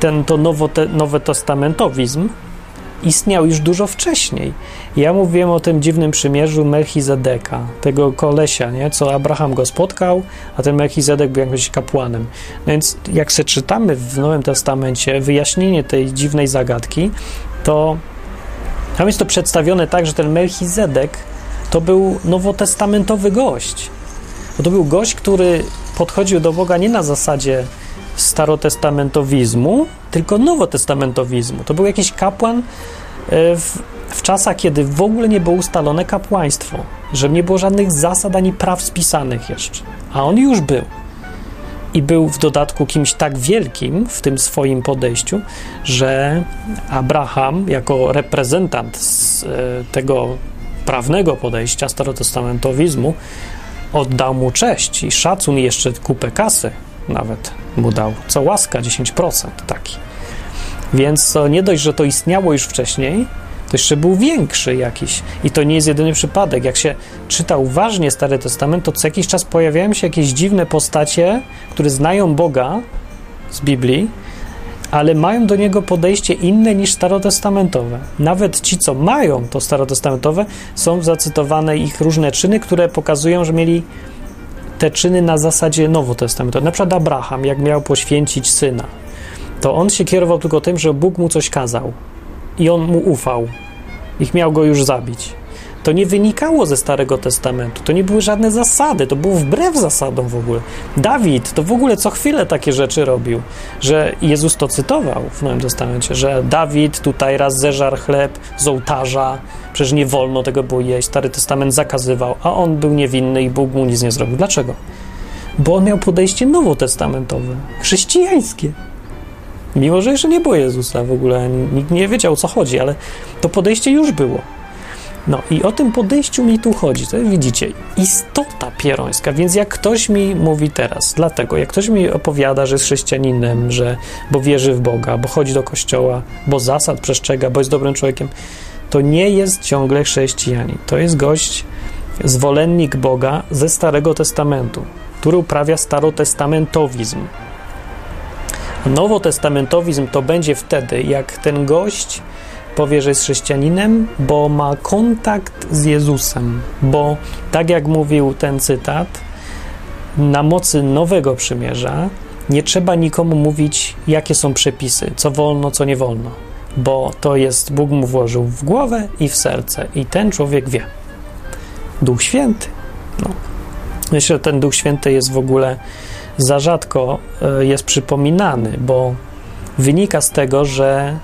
ten to nowo, te, nowy testamentowizm istniał już dużo wcześniej. Ja mówiłem o tym dziwnym przymierzu Melchizedeka, tego kolesia, nie? co Abraham go spotkał, a ten Melchizedek był jakimś kapłanem. No więc jak się czytamy w Nowym Testamencie wyjaśnienie tej dziwnej zagadki, to tam jest to przedstawione tak, że ten Melchizedek to był nowotestamentowy gość. Bo to był gość, który podchodził do Boga nie na zasadzie starotestamentowizmu, tylko nowotestamentowizmu. To był jakiś kapłan e, w, w czasach, kiedy w ogóle nie było ustalone kapłaństwo, że nie było żadnych zasad ani praw spisanych jeszcze, a on już był. I był w dodatku kimś tak wielkim w tym swoim podejściu, że Abraham, jako reprezentant z e, tego prawnego podejścia starotestamentowizmu, oddał mu cześć i szacun jeszcze kupę kasy nawet mu dał, co łaska 10% taki. Więc nie dość, że to istniało już wcześniej, to jeszcze był większy jakiś. I to nie jest jedyny przypadek. Jak się czyta uważnie Stary Testament, to co jakiś czas pojawiają się jakieś dziwne postacie, które znają Boga z Biblii, ale mają do niego podejście inne niż starotestamentowe. Nawet ci, co mają to starotestamentowe, są zacytowane ich różne czyny, które pokazują, że mieli te czyny na zasadzie nowotestamentowej. Na przykład Abraham, jak miał poświęcić syna, to on się kierował tylko tym, że Bóg mu coś kazał i on mu ufał. Ich miał go już zabić. To nie wynikało ze Starego Testamentu, to nie były żadne zasady, to było wbrew zasadom w ogóle. Dawid to w ogóle co chwilę takie rzeczy robił, że Jezus to cytował w Nowym Testamencie, że Dawid tutaj raz zeżarł chleb z ołtarza, przecież nie wolno tego było jeść, Stary Testament zakazywał, a on był niewinny i Bóg mu nic nie zrobił. Dlaczego? Bo on miał podejście nowotestamentowe, chrześcijańskie. Mimo, że jeszcze nie było Jezusa w ogóle, nikt nie wiedział o co chodzi, ale to podejście już było. No i o tym podejściu mi tu chodzi. To widzicie, istota pierońska. Więc jak ktoś mi mówi teraz, dlatego, jak ktoś mi opowiada, że jest chrześcijaninem, że bo wierzy w Boga, bo chodzi do kościoła, bo zasad przestrzega, bo jest dobrym człowiekiem, to nie jest ciągle chrześcijanin. To jest gość, zwolennik Boga ze Starego Testamentu, który uprawia starotestamentowizm. Nowotestamentowizm to będzie wtedy, jak ten gość powie, że jest chrześcijaninem, bo ma kontakt z Jezusem. Bo tak jak mówił ten cytat, na mocy nowego przymierza nie trzeba nikomu mówić, jakie są przepisy, co wolno, co nie wolno, bo to jest Bóg mu włożył w głowę i w serce, i ten człowiek wie. Duch Święty. No. Myślę, że ten Duch Święty jest w ogóle za rzadko e, jest przypominany, bo wynika z tego, że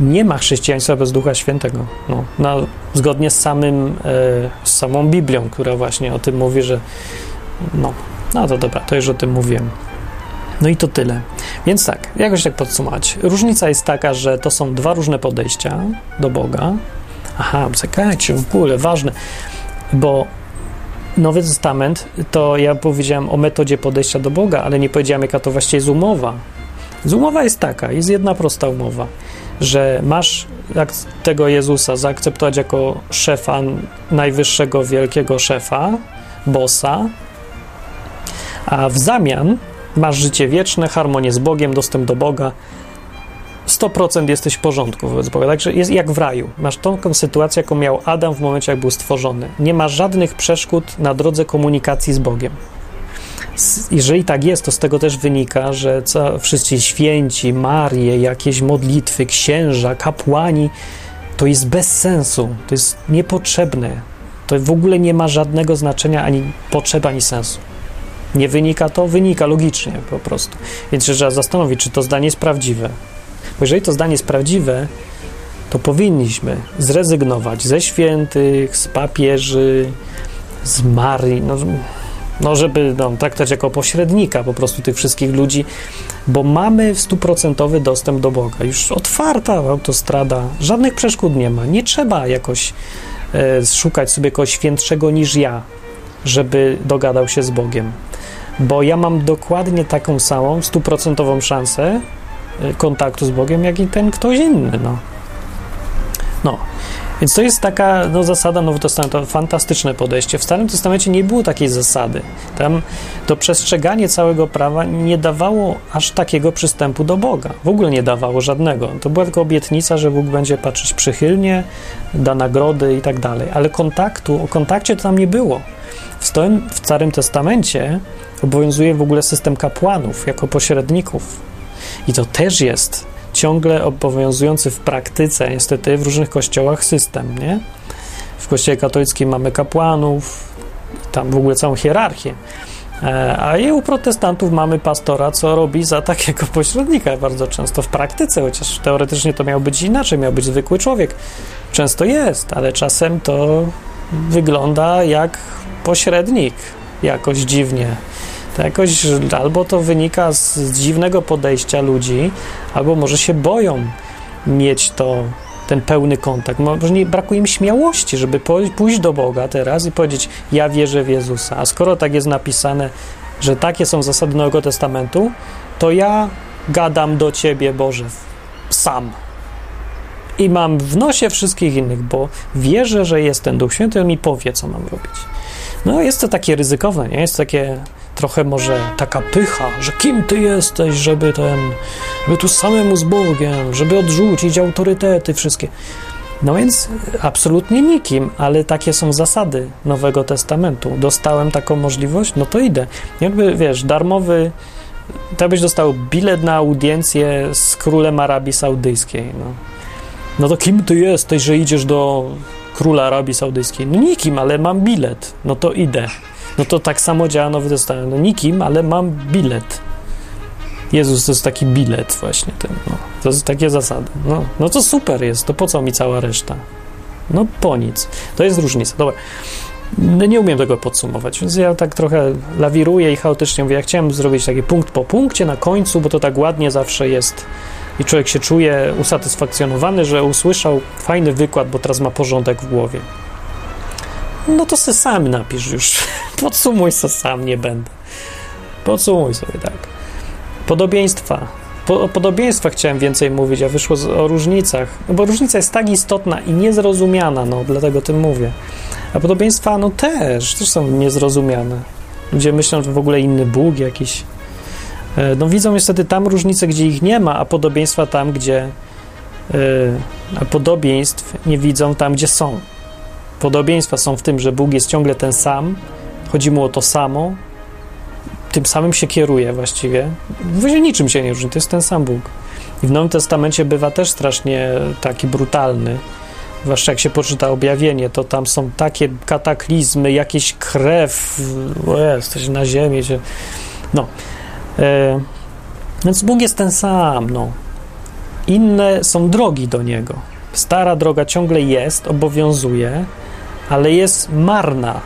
nie ma chrześcijaństwa bez Ducha Świętego. No, no, zgodnie z, samym, e, z samą Biblią, która właśnie o tym mówi, że no, no to dobra, to już o tym mówiłem. No i to tyle. Więc tak, jakoś tak podsumować. Różnica jest taka, że to są dwa różne podejścia do Boga. Aha, czekajcie, w ogóle ważne, bo Nowy Testament to ja powiedziałem o metodzie podejścia do Boga, ale nie powiedziałem, jaka to właściwie jest umowa. Umowa jest taka, jest jedna prosta umowa, że masz tego Jezusa zaakceptować jako szefa, najwyższego wielkiego szefa, bossa, a w zamian masz życie wieczne, harmonię z Bogiem, dostęp do Boga, 100% jesteś w porządku wobec Boga. Także jest jak w raju. Masz taką sytuację, jaką miał Adam w momencie, jak był stworzony. Nie ma żadnych przeszkód na drodze komunikacji z Bogiem. Jeżeli tak jest, to z tego też wynika, że co, wszyscy święci, Marie, jakieś modlitwy, księża, kapłani, to jest bez sensu, to jest niepotrzebne. To w ogóle nie ma żadnego znaczenia, ani potrzeby, ani sensu. Nie wynika to, wynika logicznie po prostu. Więc trzeba zastanowić, czy to zdanie jest prawdziwe. Bo jeżeli to zdanie jest prawdziwe, to powinniśmy zrezygnować ze świętych, z papieży, z Marii, no, no żeby no, traktować jako pośrednika po prostu tych wszystkich ludzi, bo mamy stuprocentowy dostęp do Boga. Już otwarta autostrada, żadnych przeszkód nie ma. Nie trzeba jakoś e, szukać sobie kogoś świętszego niż ja, żeby dogadał się z Bogiem. Bo ja mam dokładnie taką samą, stuprocentową szansę Y, kontaktu z Bogiem, jak i ten ktoś inny. No. no. Więc to jest taka no, zasada nowotestamentowa, fantastyczne podejście. W Starym Testamencie nie było takiej zasady. Tam to przestrzeganie całego prawa nie dawało aż takiego przystępu do Boga. W ogóle nie dawało żadnego. To była tylko obietnica, że Bóg będzie patrzeć przychylnie, da nagrody i tak dalej. Ale kontaktu, o kontakcie to tam nie było. W, stoim, w Starym Testamencie obowiązuje w ogóle system kapłanów jako pośredników i to też jest ciągle obowiązujący w praktyce, niestety, w różnych kościołach system, nie? W kościele katolickim mamy kapłanów, tam w ogóle całą hierarchię. E, a i u protestantów mamy pastora, co robi za takiego pośrednika bardzo często w praktyce, chociaż teoretycznie to miał być inaczej, miał być zwykły człowiek. Często jest, ale czasem to wygląda jak pośrednik, jakoś dziwnie. To jakoś albo to wynika z dziwnego podejścia ludzi, albo może się boją mieć to, ten pełny kontakt. Może nie brakuje im śmiałości, żeby pójść do Boga teraz i powiedzieć: Ja wierzę w Jezusa. A skoro tak jest napisane, że takie są zasady Nowego Testamentu, to ja gadam do Ciebie, Boże, sam. I mam w nosie wszystkich innych, bo wierzę, że jest ten Duch Święty, on mi powie, co mam robić. No, jest to takie ryzykowne, nie? Jest takie trochę może taka pycha, że kim ty jesteś, żeby ten, żeby tu samemu z Bogiem, żeby odrzucić autorytety wszystkie. No więc absolutnie nikim, ale takie są zasady Nowego Testamentu. Dostałem taką możliwość, no to idę. Jakby, wiesz, darmowy, to byś dostał bilet na audiencję z królem Arabii Saudyjskiej, no. No to kim ty jesteś, że idziesz do króla Arabii Saudyjskiej? No nikim, ale mam bilet. No to idę. No to tak samo działa Nowy Testament. No nikim, ale mam bilet. Jezus to jest taki bilet właśnie ten, no. To jest takie zasady. No, no to super jest, to po co mi cała reszta? No po nic. To jest różnica. Dobra. No nie umiem tego podsumować, więc ja tak trochę lawiruję i chaotycznie mówię, ja chciałem zrobić taki punkt po punkcie na końcu, bo to tak ładnie zawsze jest i człowiek się czuje usatysfakcjonowany, że usłyszał fajny wykład, bo teraz ma porządek w głowie. No to se sam napisz już. Podsumuj se sam, nie będę. Podsumuj sobie, tak. Podobieństwa. Po, o podobieństwach chciałem więcej mówić, a wyszło z, o różnicach. No bo różnica jest tak istotna i niezrozumiana, no dlatego tym mówię. A podobieństwa, no też, też są niezrozumiane. Ludzie myślą, że w ogóle inny Bóg jakiś. E, no widzą niestety tam różnice, gdzie ich nie ma, a podobieństwa tam, gdzie. Yy, a podobieństw nie widzą tam, gdzie są. Podobieństwa są w tym, że Bóg jest ciągle ten sam, chodzi mu o to samo, tym samym się kieruje właściwie. W niczym się nie różni, to jest ten sam Bóg. I w Nowym Testamencie bywa też strasznie taki brutalny. Zwłaszcza jak się poczyta objawienie, to tam są takie kataklizmy, jakieś krew, o jest, coś na ziemi. Się... No. E, więc Bóg jest ten sam, no. Inne są drogi do Niego. Stara droga ciągle jest, obowiązuje, ale jest marna,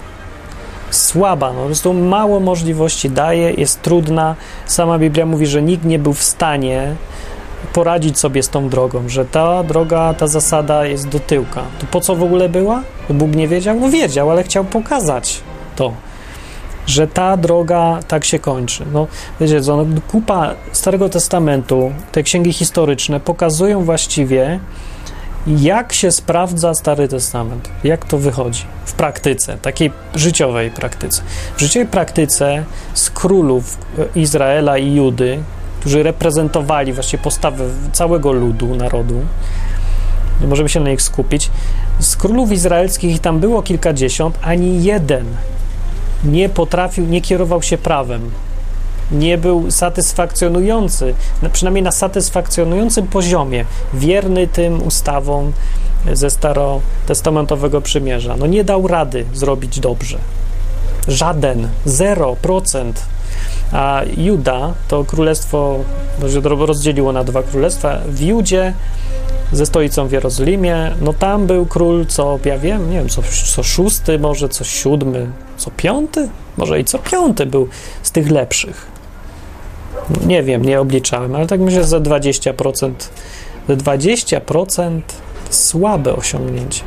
słaba, no, po prostu mało możliwości daje, jest trudna. Sama Biblia mówi, że nikt nie był w stanie poradzić sobie z tą drogą, że ta droga, ta zasada jest do tyłka. To po co w ogóle była? Bóg nie wiedział? No wiedział, ale chciał pokazać to, że ta droga tak się kończy. No, wiecie no, kupa Starego Testamentu, te księgi historyczne pokazują właściwie, jak się sprawdza Stary Testament? Jak to wychodzi w praktyce, takiej życiowej praktyce? W życiowej praktyce z królów Izraela i Judy, którzy reprezentowali właśnie postawę całego ludu, narodu, możemy się na nich skupić. Z królów izraelskich tam było kilkadziesiąt, ani jeden nie potrafił, nie kierował się prawem nie był satysfakcjonujący, przynajmniej na satysfakcjonującym poziomie, wierny tym ustawom ze starotestamentowego przymierza. No nie dał rady zrobić dobrze. Żaden, 0%. A Juda, to królestwo, rozdzieliło na dwa królestwa. W Judzie ze stolicą w Jerozolimie, no tam był król co, ja wiem, nie wiem, co, co szósty, może co siódmy, co piąty, może i co piąty był z tych lepszych. Nie wiem, nie obliczałem, ale tak myślę, że za 20%. Za 20% słabe osiągnięcie.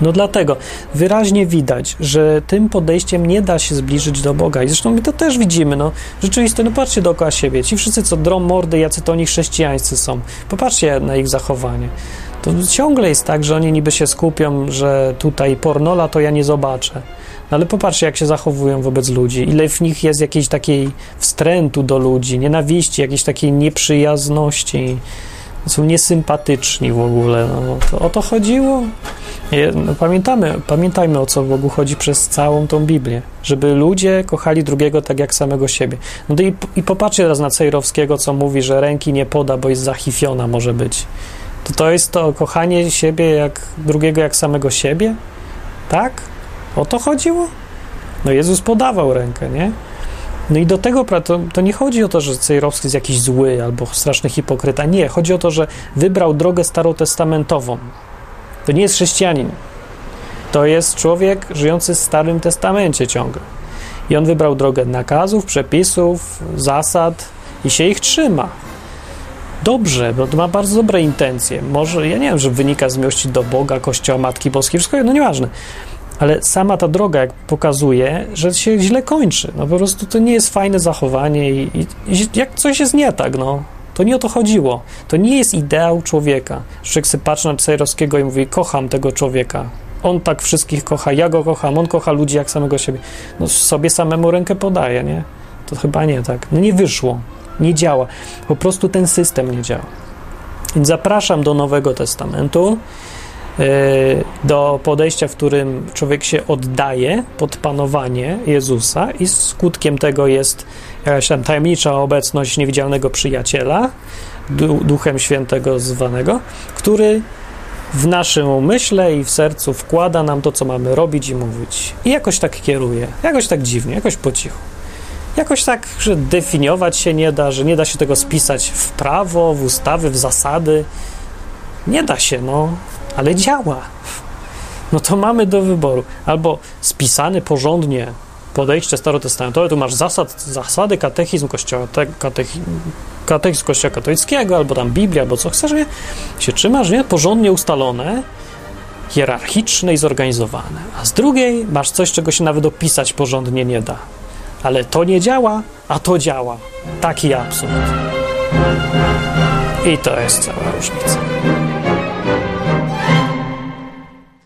No dlatego wyraźnie widać, że tym podejściem nie da się zbliżyć do Boga. I zresztą my to też widzimy. No, rzeczywiście, no patrzcie dookoła siebie. Ci wszyscy, co drą mordy, jacy to oni chrześcijańscy są. Popatrzcie na ich zachowanie. To ciągle jest tak, że oni niby się skupią, że tutaj pornola to ja nie zobaczę. No ale popatrzcie, jak się zachowują wobec ludzi, ile w nich jest jakiejś takiej wstrętu do ludzi, nienawiści, jakiejś takiej nieprzyjazności. Są niesympatyczni w ogóle. No, to o to chodziło. No, pamiętamy, pamiętajmy o co Bogu chodzi przez całą tą Biblię, żeby ludzie kochali drugiego tak jak samego siebie. No i, i popatrzcie teraz na Cejrowskiego, co mówi, że ręki nie poda, bo jest zachifiona może być. To to jest to kochanie siebie jak drugiego jak samego siebie? Tak? O to chodziło? No Jezus podawał rękę, nie? No i do tego to, to nie chodzi o to, że Cejrowski jest jakiś zły albo straszny hipokryta. Nie, chodzi o to, że wybrał drogę starotestamentową. To nie jest chrześcijanin. To jest człowiek żyjący w Starym Testamencie ciągle. I on wybrał drogę nakazów, przepisów, zasad i się ich trzyma. Dobrze, bo to ma bardzo dobre intencje. Może, ja nie wiem, że wynika z miłości do Boga, Kościoła, Matki Boskiej, wszystko jedno, nieważne ale sama ta droga jak pokazuje, że się źle kończy. No po prostu to nie jest fajne zachowanie i, i, i jak coś jest nie tak, no. To nie o to chodziło. To nie jest ideał człowieka. Człowiek sobie patrzy na Cejrowskiego i mówi, kocham tego człowieka. On tak wszystkich kocha, ja go kocham, on kocha ludzi jak samego siebie. No sobie samemu rękę podaje, nie? To chyba nie tak. No nie wyszło. Nie działa. Po prostu ten system nie działa. Więc zapraszam do Nowego Testamentu, do podejścia, w którym człowiek się oddaje pod panowanie Jezusa i skutkiem tego jest jakaś tam tajemnicza obecność niewidzialnego przyjaciela, Duchem Świętego zwanego, który w naszym umyśle i w sercu wkłada nam to, co mamy robić i mówić. I jakoś tak kieruje, jakoś tak dziwnie, jakoś po cichu. Jakoś tak, że definiować się nie da, że nie da się tego spisać w prawo, w ustawy, w zasady. Nie da się, no, ale działa. No to mamy do wyboru. Albo spisany porządnie podejście starotestamentowe, tu masz zasad, zasady, katechizm kościoła, te, katechi, katechizm kościoła katolickiego, albo tam Biblia, albo co chcesz, nie? Się trzymasz, nie? Porządnie ustalone, hierarchiczne i zorganizowane. A z drugiej masz coś, czego się nawet opisać porządnie nie da. Ale to nie działa, a to działa. Taki absurd. I to jest cała różnica.